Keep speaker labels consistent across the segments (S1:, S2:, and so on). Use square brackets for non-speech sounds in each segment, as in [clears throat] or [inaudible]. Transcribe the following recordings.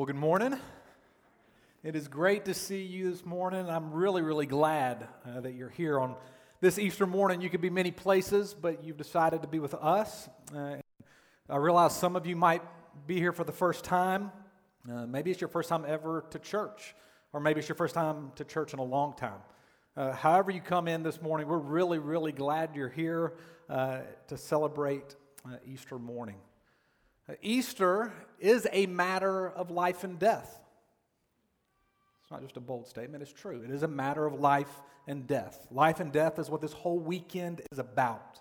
S1: Well, good morning. It is great to see you this morning. I'm really, really glad uh, that you're here on this Easter morning. You could be many places, but you've decided to be with us. Uh, I realize some of you might be here for the first time. Uh, maybe it's your first time ever to church, or maybe it's your first time to church in a long time. Uh, however, you come in this morning, we're really, really glad you're here uh, to celebrate uh, Easter morning. Easter is a matter of life and death. It's not just a bold statement, it's true. It is a matter of life and death. Life and death is what this whole weekend is about.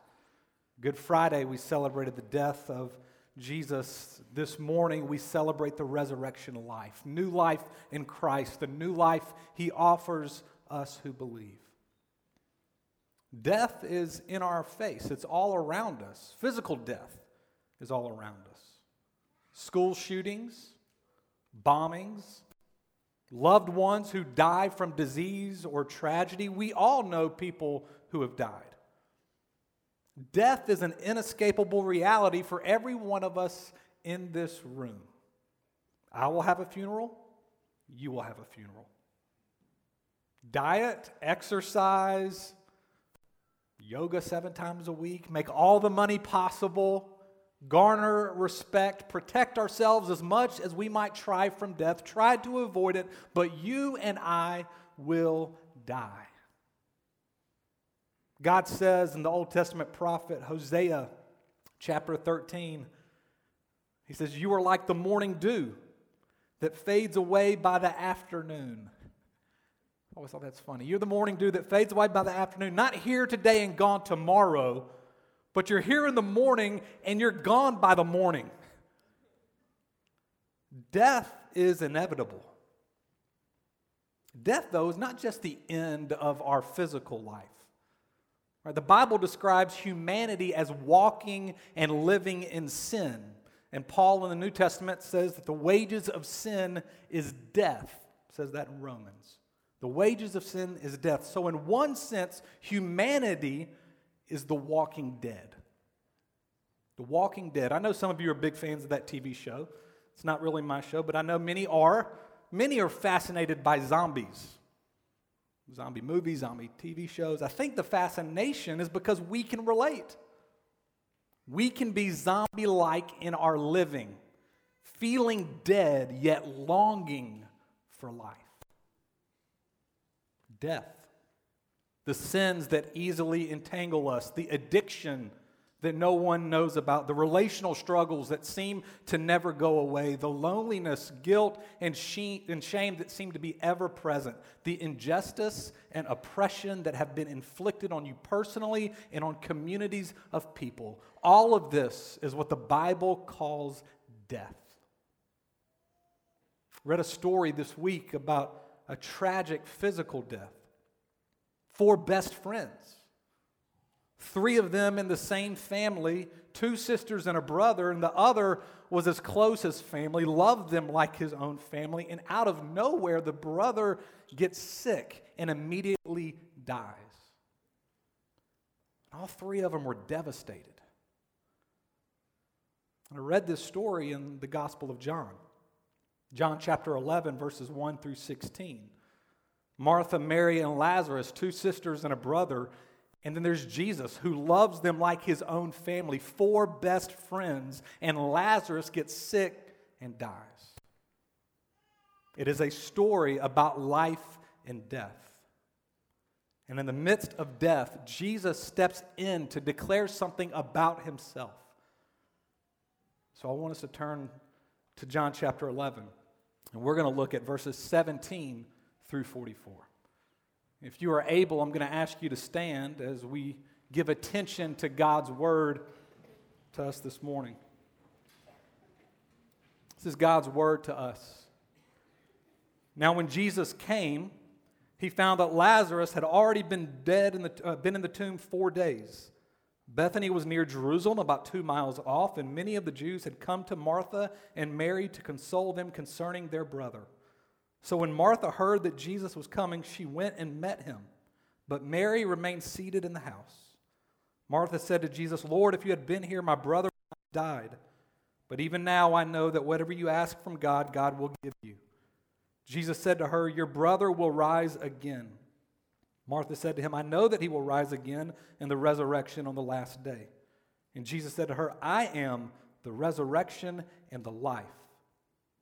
S1: Good Friday, we celebrated the death of Jesus. This morning, we celebrate the resurrection life, new life in Christ, the new life he offers us who believe. Death is in our face, it's all around us. Physical death is all around us school shootings, bombings, loved ones who die from disease or tragedy. We all know people who have died. Death is an inescapable reality for every one of us in this room. I will have a funeral, you will have a funeral. Diet, exercise, yoga seven times a week, make all the money possible garner respect, protect ourselves as much as we might try from death, try to avoid it, but you and I will die. God says in the Old Testament prophet Hosea chapter 13, He says, You are like the morning dew that fades away by the afternoon. I always thought that's funny. You're the morning dew that fades away by the afternoon, not here today and gone tomorrow but you're here in the morning and you're gone by the morning. Death is inevitable. Death, though, is not just the end of our physical life. Right? The Bible describes humanity as walking and living in sin. And Paul in the New Testament says that the wages of sin is death. says that in Romans. The wages of sin is death. So, in one sense, humanity is The Walking Dead. The Walking Dead. I know some of you are big fans of that TV show. It's not really my show, but I know many are. Many are fascinated by zombies. Zombie movies, zombie TV shows. I think the fascination is because we can relate. We can be zombie like in our living, feeling dead yet longing for life. Death the sins that easily entangle us, the addiction that no one knows about, the relational struggles that seem to never go away, the loneliness, guilt, and shame that seem to be ever present, the injustice and oppression that have been inflicted on you personally and on communities of people. All of this is what the Bible calls death. Read a story this week about a tragic physical death four best friends. Three of them in the same family, two sisters and a brother, and the other was as close as family, loved them like his own family, and out of nowhere, the brother gets sick and immediately dies. All three of them were devastated. I read this story in the Gospel of John, John chapter 11, verses 1 through 16. Martha, Mary, and Lazarus, two sisters and a brother. And then there's Jesus, who loves them like his own family, four best friends, and Lazarus gets sick and dies. It is a story about life and death. And in the midst of death, Jesus steps in to declare something about himself. So I want us to turn to John chapter 11, and we're going to look at verses 17 through 44. If you are able, I'm going to ask you to stand as we give attention to God's word to us this morning. This is God's word to us. Now, when Jesus came, he found that Lazarus had already been dead in the, uh, been in the tomb four days. Bethany was near Jerusalem, about two miles off, and many of the Jews had come to Martha and Mary to console them concerning their brother. So when Martha heard that Jesus was coming, she went and met him. But Mary remained seated in the house. Martha said to Jesus, Lord, if you had been here, my brother would have died. But even now I know that whatever you ask from God, God will give you. Jesus said to her, Your brother will rise again. Martha said to him, I know that he will rise again in the resurrection on the last day. And Jesus said to her, I am the resurrection and the life.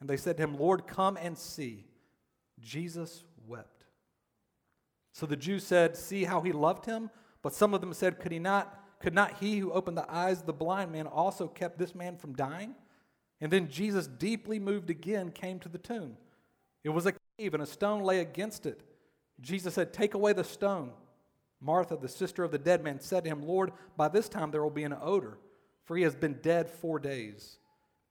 S1: And they said to him, Lord, come and see. Jesus wept. So the Jews said, See how he loved him? But some of them said, Could he not? Could not he who opened the eyes of the blind man also kept this man from dying? And then Jesus, deeply moved again, came to the tomb. It was a cave, and a stone lay against it. Jesus said, Take away the stone. Martha, the sister of the dead man, said to him, Lord, by this time there will be an odor, for he has been dead four days.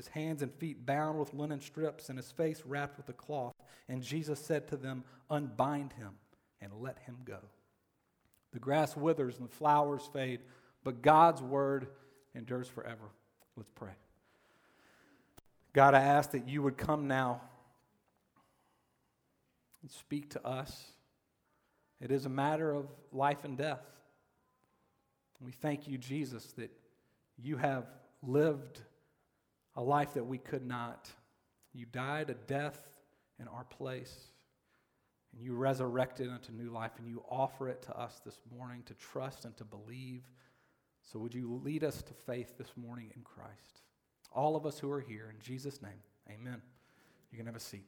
S1: his hands and feet bound with linen strips, and his face wrapped with a cloth. And Jesus said to them, Unbind him and let him go. The grass withers and the flowers fade, but God's word endures forever. Let's pray. God, I ask that you would come now and speak to us. It is a matter of life and death. We thank you, Jesus, that you have lived a life that we could not. You died a death in our place, and you resurrected unto new life, and you offer it to us this morning to trust and to believe. So, would you lead us to faith this morning in Christ? All of us who are here, in Jesus' name, amen. You can have a seat.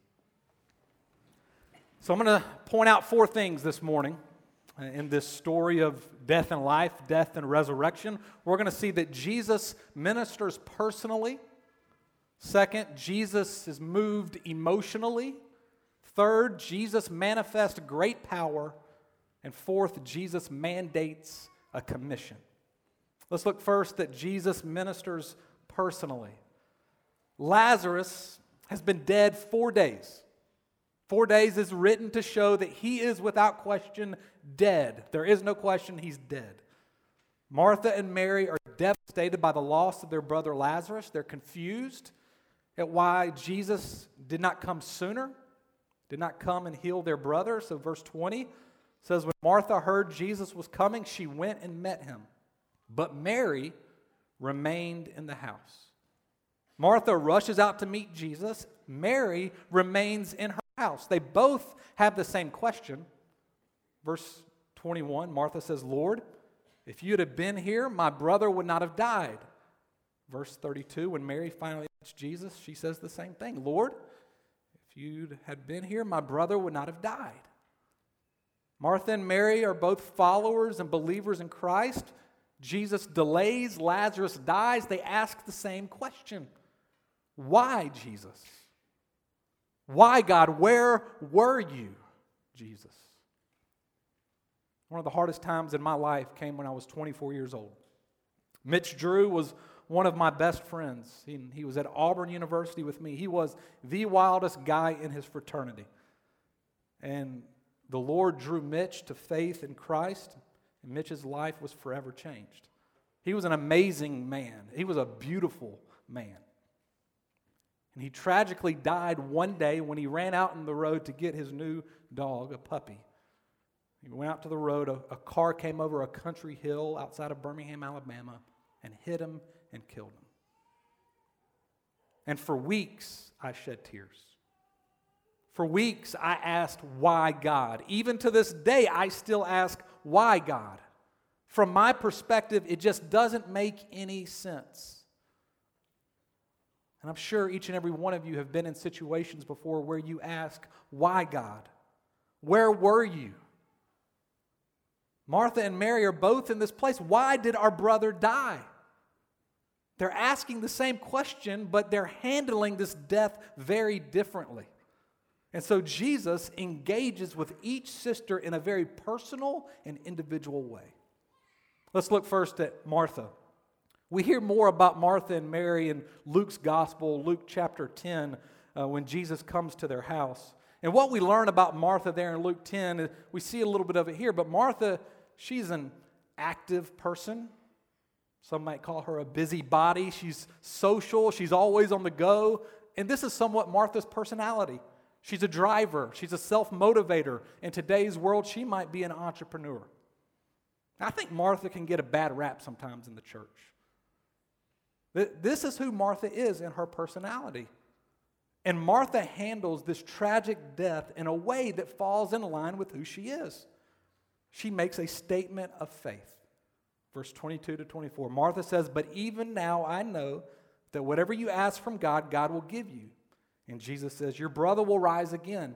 S1: So, I'm going to point out four things this morning in this story of death and life, death and resurrection. We're going to see that Jesus ministers personally. Second, Jesus is moved emotionally. Third, Jesus manifests great power. And fourth, Jesus mandates a commission. Let's look first that Jesus ministers personally. Lazarus has been dead four days. Four days is written to show that he is without question dead. There is no question he's dead. Martha and Mary are devastated by the loss of their brother Lazarus. They're confused at why Jesus did not come sooner, did not come and heal their brother. So, verse 20 says, When Martha heard Jesus was coming, she went and met him. But Mary remained in the house. Martha rushes out to meet Jesus. Mary remains in her house. They both have the same question. Verse 21, Martha says, Lord, if you'd have been here, my brother would not have died. Verse 32, when Mary finally Jesus, she says the same thing Lord, if you had been here, my brother would not have died. Martha and Mary are both followers and believers in Christ. Jesus delays, Lazarus dies. They ask the same question Why, Jesus? Why, God? Where were you, Jesus? One of the hardest times in my life came when I was 24 years old. Mitch Drew was one of my best friends. He, he, was at Auburn University with me. He was the wildest guy in his fraternity. And the Lord drew Mitch to faith in Christ, and Mitch's life was forever changed. He was an amazing man, he was a beautiful man. And he tragically died one day when he ran out in the road to get his new dog, a puppy. He went out to the road. A, a car came over a country hill outside of Birmingham, Alabama, and hit him and killed him. And for weeks, I shed tears. For weeks, I asked, why God? Even to this day, I still ask, why God? From my perspective, it just doesn't make any sense. And I'm sure each and every one of you have been in situations before where you ask, Why God? Where were you? Martha and Mary are both in this place. Why did our brother die? They're asking the same question, but they're handling this death very differently. And so Jesus engages with each sister in a very personal and individual way. Let's look first at Martha. We hear more about Martha and Mary in Luke's gospel, Luke chapter 10, uh, when Jesus comes to their house. And what we learn about Martha there in Luke 10, uh, we see a little bit of it here, but Martha, she's an active person. Some might call her a busybody. She's social, she's always on the go. And this is somewhat Martha's personality. She's a driver, she's a self motivator. In today's world, she might be an entrepreneur. I think Martha can get a bad rap sometimes in the church. This is who Martha is in her personality. And Martha handles this tragic death in a way that falls in line with who she is. She makes a statement of faith. Verse 22 to 24. Martha says, But even now I know that whatever you ask from God, God will give you. And Jesus says, Your brother will rise again.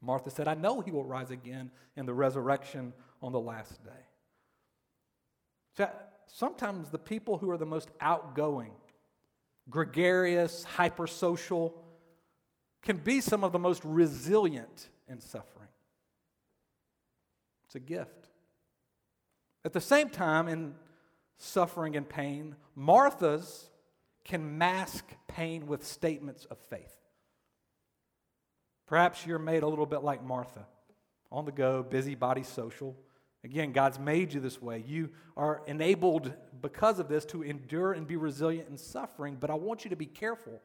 S1: Martha said, I know he will rise again in the resurrection on the last day. So sometimes the people who are the most outgoing, gregarious, hypersocial, can be some of the most resilient in suffering. It's a gift. At the same time, in suffering and pain, Martha's can mask pain with statements of faith. Perhaps you're made a little bit like Martha, on the go, busybody social. Again, God's made you this way. You are enabled because of this to endure and be resilient in suffering, but I want you to be careful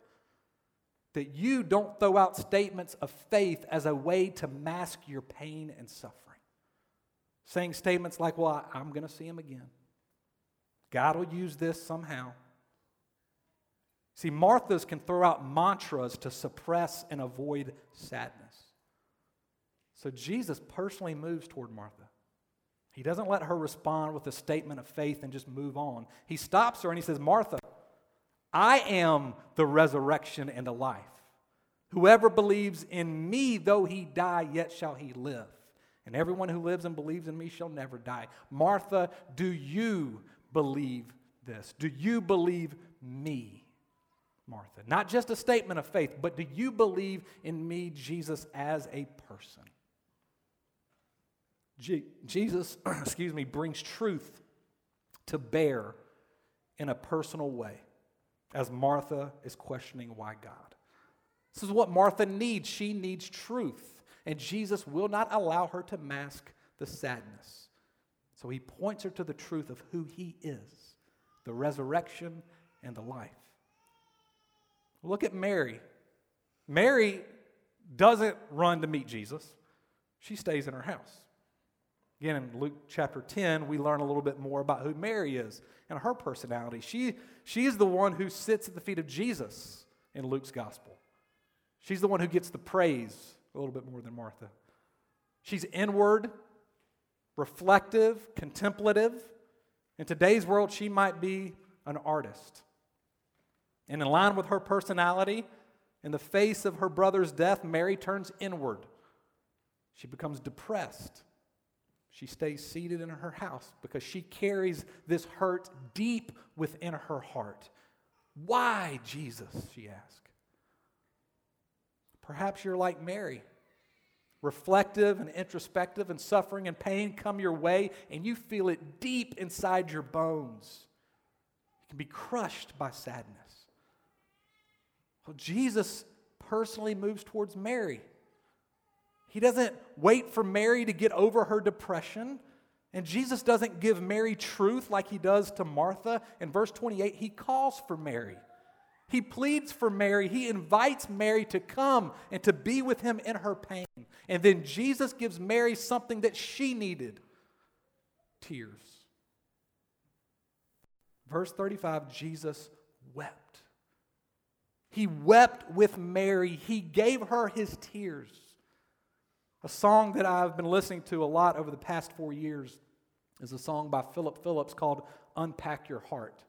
S1: that you don't throw out statements of faith as a way to mask your pain and suffering. Saying statements like, Well, I'm going to see him again. God will use this somehow. See, Marthas can throw out mantras to suppress and avoid sadness. So Jesus personally moves toward Martha. He doesn't let her respond with a statement of faith and just move on. He stops her and he says, Martha, I am the resurrection and the life. Whoever believes in me, though he die, yet shall he live. And everyone who lives and believes in me shall never die. Martha, do you believe this? Do you believe me, Martha? Not just a statement of faith, but do you believe in me, Jesus, as a person? Jesus, [clears throat] excuse me, brings truth to bear in a personal way as Martha is questioning why God. This is what Martha needs. She needs truth, and Jesus will not allow her to mask the sadness. So he points her to the truth of who he is the resurrection and the life. Look at Mary. Mary doesn't run to meet Jesus, she stays in her house. Again, in Luke chapter 10, we learn a little bit more about who Mary is and her personality. She, she is the one who sits at the feet of Jesus in Luke's gospel. She's the one who gets the praise a little bit more than Martha. She's inward, reflective, contemplative. In today's world, she might be an artist. And in line with her personality, in the face of her brother's death, Mary turns inward. She becomes depressed she stays seated in her house because she carries this hurt deep within her heart. Why, Jesus? She asked. Perhaps you're like Mary, reflective and introspective, and suffering and pain come your way, and you feel it deep inside your bones. You can be crushed by sadness. Well, Jesus personally moves towards Mary he doesn't wait for Mary to get over her depression. And Jesus doesn't give Mary truth like he does to Martha. In verse 28, he calls for Mary. He pleads for Mary. He invites Mary to come and to be with him in her pain. And then Jesus gives Mary something that she needed tears. Verse 35 Jesus wept. He wept with Mary, he gave her his tears. A song that I've been listening to a lot over the past four years is a song by Philip Phillips called Unpack Your Heart.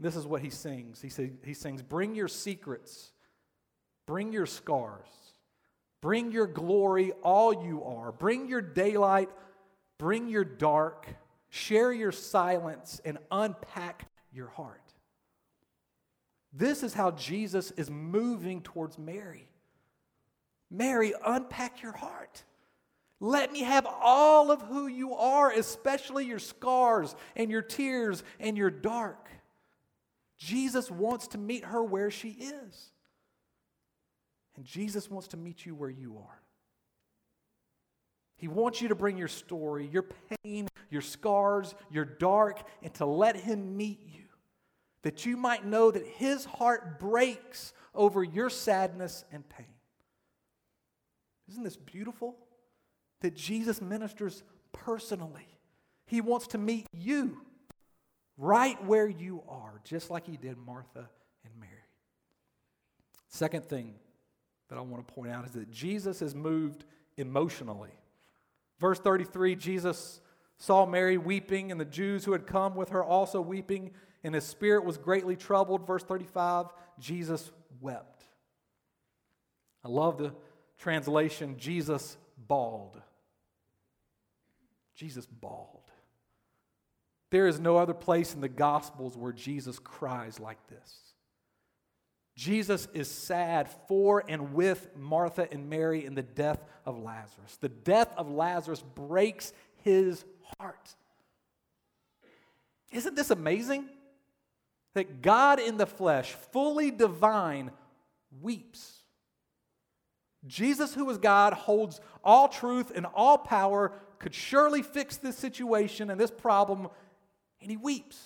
S1: This is what he sings. He, say, he sings, Bring your secrets, bring your scars, bring your glory, all you are. Bring your daylight, bring your dark, share your silence, and unpack your heart. This is how Jesus is moving towards Mary. Mary, unpack your heart. Let me have all of who you are, especially your scars and your tears and your dark. Jesus wants to meet her where she is. And Jesus wants to meet you where you are. He wants you to bring your story, your pain, your scars, your dark, and to let Him meet you. That you might know that His heart breaks over your sadness and pain. Isn't this beautiful? That Jesus ministers personally. He wants to meet you right where you are, just like he did Martha and Mary. Second thing that I want to point out is that Jesus is moved emotionally. Verse 33 Jesus saw Mary weeping, and the Jews who had come with her also weeping, and his spirit was greatly troubled. Verse 35 Jesus wept. I love the translation Jesus bawled. Jesus bawled. There is no other place in the Gospels where Jesus cries like this. Jesus is sad for and with Martha and Mary in the death of Lazarus. The death of Lazarus breaks his heart. Isn't this amazing? That God in the flesh, fully divine, weeps. Jesus, who is God, holds all truth and all power, could surely fix this situation and this problem and he weeps.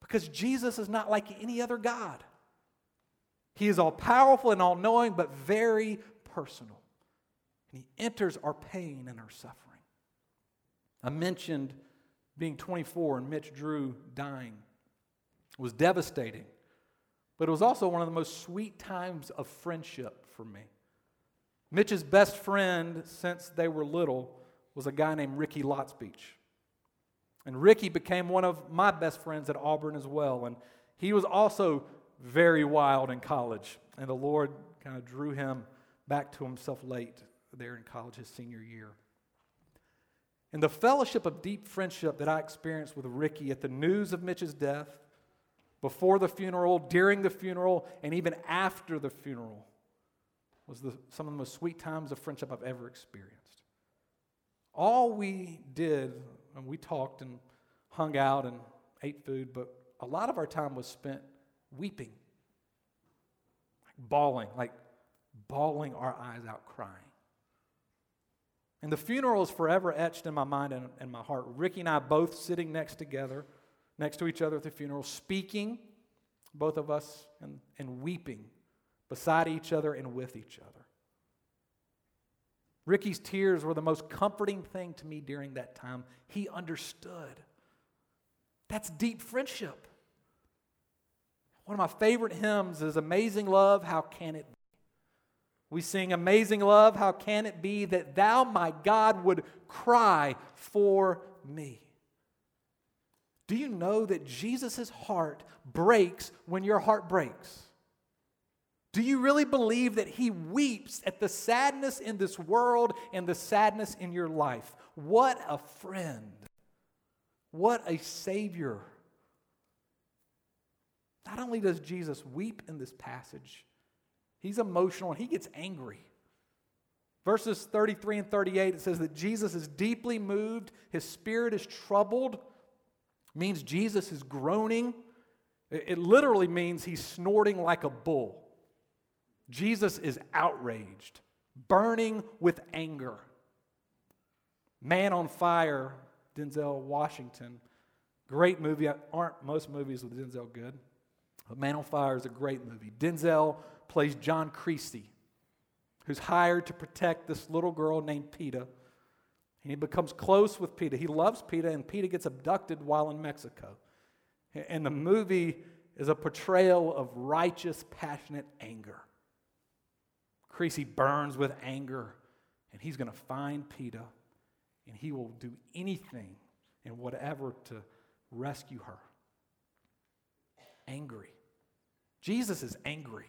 S1: Because Jesus is not like any other God. He is all powerful and all knowing, but very personal. And he enters our pain and our suffering. I mentioned being 24 and Mitch Drew dying. It was devastating, but it was also one of the most sweet times of friendship for me. Mitch's best friend since they were little was a guy named Ricky Lotsbeach. And Ricky became one of my best friends at Auburn as well. And he was also very wild in college. And the Lord kind of drew him back to himself late there in college, his senior year. And the fellowship of deep friendship that I experienced with Ricky at the news of Mitch's death, before the funeral, during the funeral, and even after the funeral was the, some of the most sweet times of friendship I've ever experienced. All we did and we talked and hung out and ate food, but a lot of our time was spent weeping, like bawling, like bawling our eyes out, crying. And the funeral is forever etched in my mind and in my heart. Ricky and I both sitting next together, next to each other at the funeral, speaking, both of us, and, and weeping beside each other and with each other. Ricky's tears were the most comforting thing to me during that time. He understood. That's deep friendship. One of my favorite hymns is Amazing Love, How Can It Be? We sing Amazing Love, How Can It Be That Thou, my God, would cry for me? Do you know that Jesus' heart breaks when your heart breaks? Do you really believe that He weeps at the sadness in this world and the sadness in your life? What a friend. What a Savior. Not only does Jesus weep in this passage, He's emotional and He gets angry. Verses 33 and 38, it says that Jesus is deeply moved, His spirit is troubled, means Jesus is groaning. It literally means He's snorting like a bull. Jesus is outraged, burning with anger. Man on Fire, Denzel Washington, Great movie. Aren't most movies with Denzel good? But Man on Fire is a great movie. Denzel plays John Creasy, who's hired to protect this little girl named Pita. And he becomes close with Pita. He loves Pita, and Pita gets abducted while in Mexico. And the movie is a portrayal of righteous, passionate anger. Creasy burns with anger, and he's going to find Pita, and he will do anything and whatever to rescue her. Angry. Jesus is angry.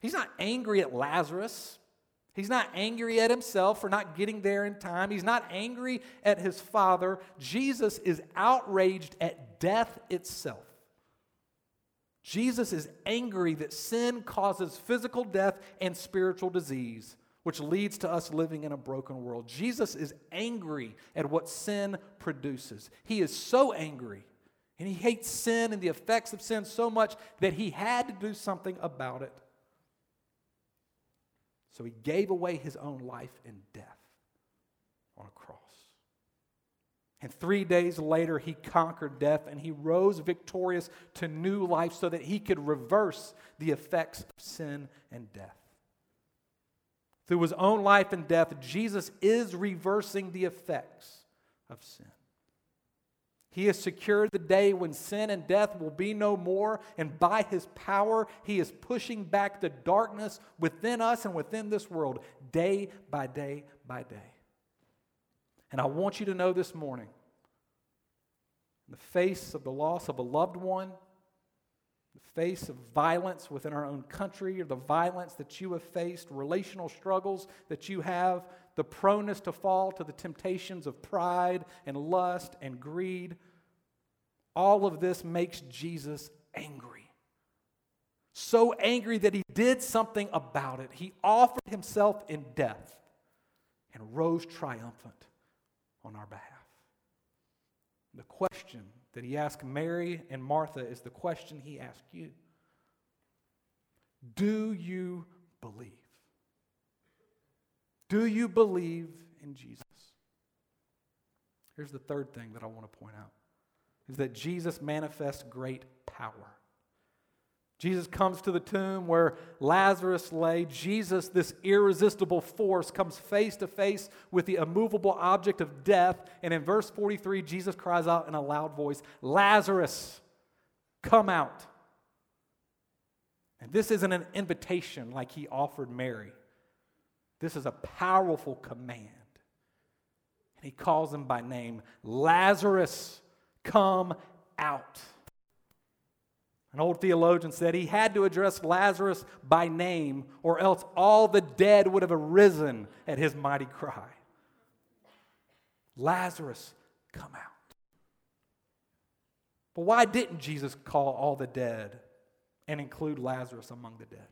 S1: He's not angry at Lazarus. He's not angry at himself for not getting there in time. He's not angry at his father. Jesus is outraged at death itself. Jesus is angry that sin causes physical death and spiritual disease, which leads to us living in a broken world. Jesus is angry at what sin produces. He is so angry, and he hates sin and the effects of sin so much that he had to do something about it. So he gave away his own life and death on a cross. And three days later, he conquered death and he rose victorious to new life so that he could reverse the effects of sin and death. Through his own life and death, Jesus is reversing the effects of sin. He has secured the day when sin and death will be no more, and by his power, he is pushing back the darkness within us and within this world day by day by day. And I want you to know this morning, in the face of the loss of a loved one, the face of violence within our own country, or the violence that you have faced, relational struggles that you have, the proneness to fall to the temptations of pride and lust and greed, all of this makes Jesus angry. So angry that he did something about it. He offered himself in death and rose triumphant on our behalf. The question that he asked Mary and Martha is the question he asked you Do you believe? Do you believe in Jesus? Here's the third thing that I want to point out is that Jesus manifests great power. Jesus comes to the tomb where Lazarus lay. Jesus, this irresistible force, comes face to face with the immovable object of death. And in verse 43, Jesus cries out in a loud voice, Lazarus, come out. And this isn't an invitation like he offered Mary, this is a powerful command. And he calls him by name Lazarus, come out. An old theologian said he had to address Lazarus by name, or else all the dead would have arisen at his mighty cry. Lazarus, come out. But why didn't Jesus call all the dead and include Lazarus among the dead?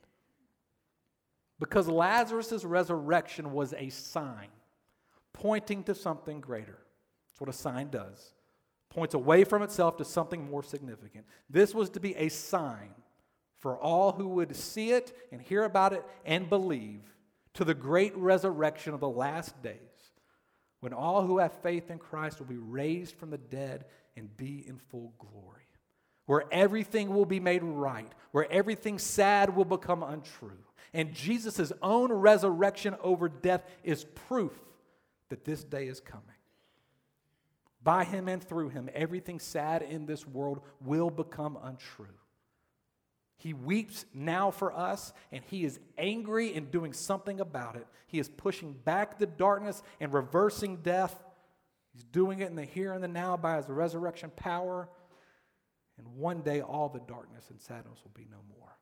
S1: Because Lazarus' resurrection was a sign pointing to something greater. That's what a sign does points away from itself to something more significant. This was to be a sign for all who would see it and hear about it and believe to the great resurrection of the last days, when all who have faith in Christ will be raised from the dead and be in full glory, where everything will be made right, where everything sad will become untrue. And Jesus' own resurrection over death is proof that this day is coming. By him and through him, everything sad in this world will become untrue. He weeps now for us, and he is angry in doing something about it. He is pushing back the darkness and reversing death. He's doing it in the here and the now by his resurrection power. And one day, all the darkness and sadness will be no more.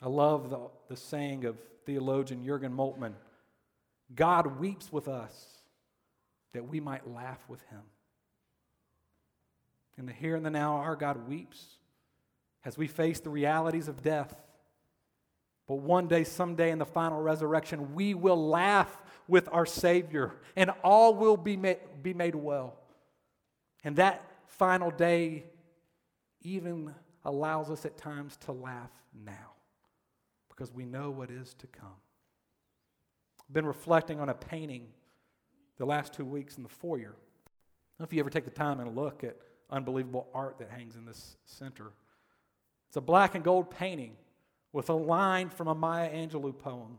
S1: I love the, the saying of theologian Jurgen Moltmann God weeps with us that we might laugh with him. In the here and the now, our God weeps as we face the realities of death. But one day, someday in the final resurrection, we will laugh with our Savior and all will be made, be made well. And that final day even allows us at times to laugh now because we know what is to come. I've been reflecting on a painting the last two weeks in the foyer. if you ever take the time and look at unbelievable art that hangs in this center. It's a black and gold painting with a line from a Maya Angelou poem.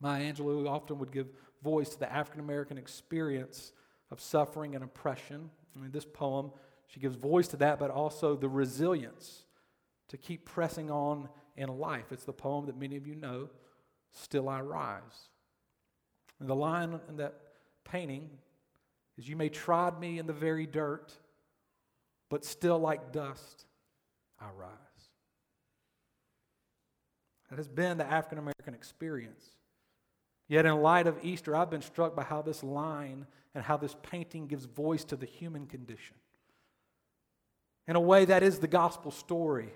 S1: Maya Angelou often would give voice to the African American experience of suffering and oppression. I mean, this poem, she gives voice to that, but also the resilience to keep pressing on in life. It's the poem that many of you know, Still I Rise. And the line in that painting is You may trod me in the very dirt, but still like dust I rise. That has been the African American experience. Yet, in light of Easter, I've been struck by how this line and how this painting gives voice to the human condition. In a way, that is the gospel story.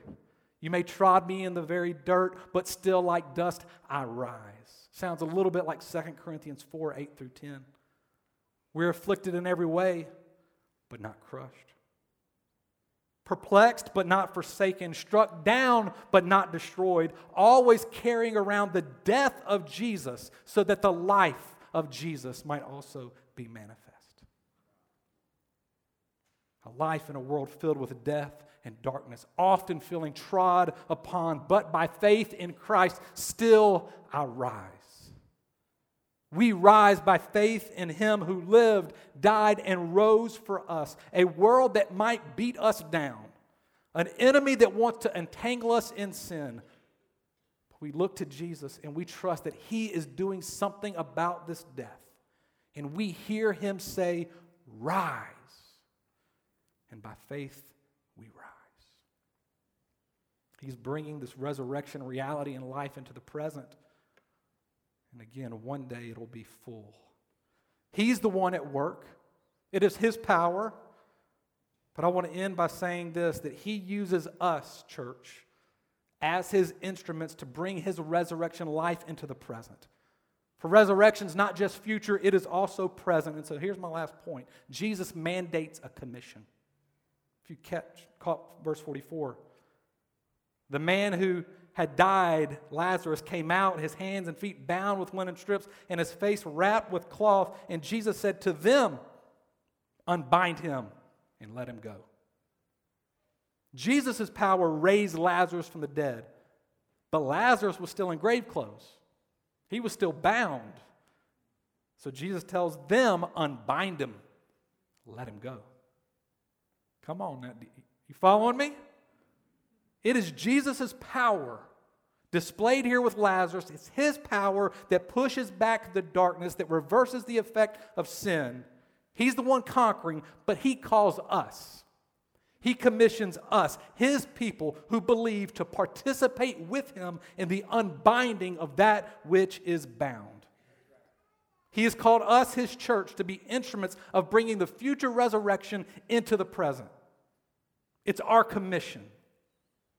S1: You may trod me in the very dirt, but still like dust I rise. Sounds a little bit like 2 Corinthians 4 8 through 10. We're afflicted in every way, but not crushed. Perplexed, but not forsaken. Struck down, but not destroyed. Always carrying around the death of Jesus so that the life of Jesus might also be manifest. A life in a world filled with death and darkness, often feeling trod upon, but by faith in Christ, still I rise. We rise by faith in Him who lived, died, and rose for us. A world that might beat us down, an enemy that wants to entangle us in sin. We look to Jesus and we trust that He is doing something about this death. And we hear Him say, Rise. And by faith, we rise. He's bringing this resurrection reality and life into the present. And again, one day it'll be full. He's the one at work, it is His power. But I want to end by saying this that He uses us, church, as His instruments to bring His resurrection life into the present. For resurrection is not just future, it is also present. And so here's my last point Jesus mandates a commission. If you catch, caught verse 44, the man who had died, Lazarus, came out, his hands and feet bound with linen strips, and his face wrapped with cloth. And Jesus said to them, Unbind him and let him go. Jesus' power raised Lazarus from the dead, but Lazarus was still in grave clothes. He was still bound. So Jesus tells them, Unbind him, let him go. Come on. You following me? It is Jesus' power displayed here with Lazarus. It's his power that pushes back the darkness, that reverses the effect of sin. He's the one conquering, but he calls us. He commissions us, his people who believe, to participate with him in the unbinding of that which is bound. He has called us, his church, to be instruments of bringing the future resurrection into the present. It's our commission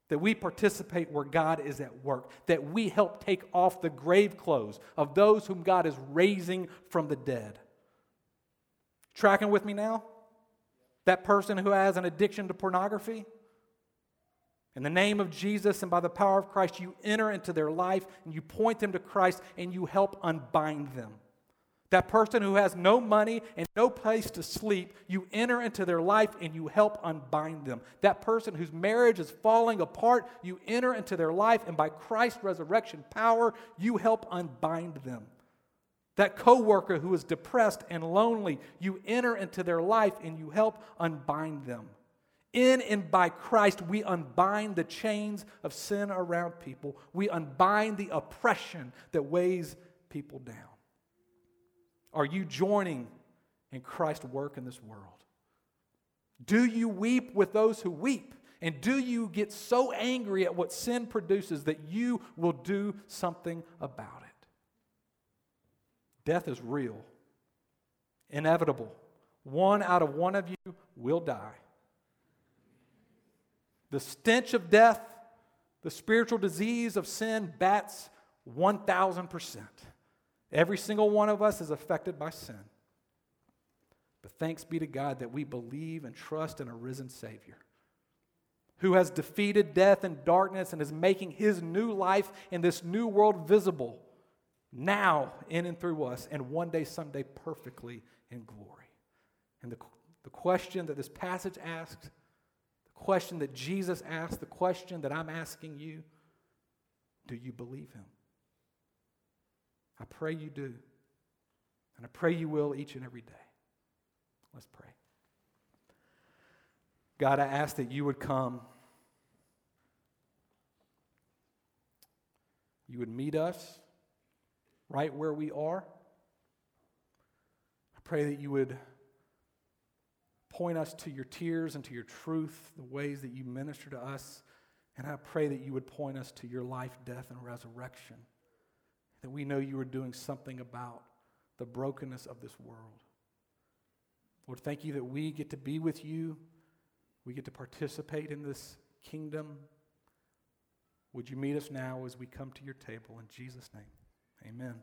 S1: that we participate where God is at work, that we help take off the grave clothes of those whom God is raising from the dead. Tracking with me now? That person who has an addiction to pornography? In the name of Jesus and by the power of Christ, you enter into their life and you point them to Christ and you help unbind them. That person who has no money and no place to sleep, you enter into their life and you help unbind them. That person whose marriage is falling apart, you enter into their life and by Christ's resurrection power, you help unbind them. That coworker who is depressed and lonely, you enter into their life and you help unbind them. In and by Christ, we unbind the chains of sin around people. We unbind the oppression that weighs people down. Are you joining in Christ's work in this world? Do you weep with those who weep? And do you get so angry at what sin produces that you will do something about it? Death is real, inevitable. One out of one of you will die. The stench of death, the spiritual disease of sin bats 1,000%. Every single one of us is affected by sin. But thanks be to God that we believe and trust in a risen Savior who has defeated death and darkness and is making his new life in this new world visible now in and through us, and one day, someday, perfectly in glory. And the, the question that this passage asks, the question that Jesus asked, the question that I'm asking you do you believe him? I pray you do. And I pray you will each and every day. Let's pray. God, I ask that you would come. You would meet us right where we are. I pray that you would point us to your tears and to your truth, the ways that you minister to us. And I pray that you would point us to your life, death, and resurrection. That we know you are doing something about the brokenness of this world. Lord, thank you that we get to be with you. We get to participate in this kingdom. Would you meet us now as we come to your table? In Jesus' name, amen.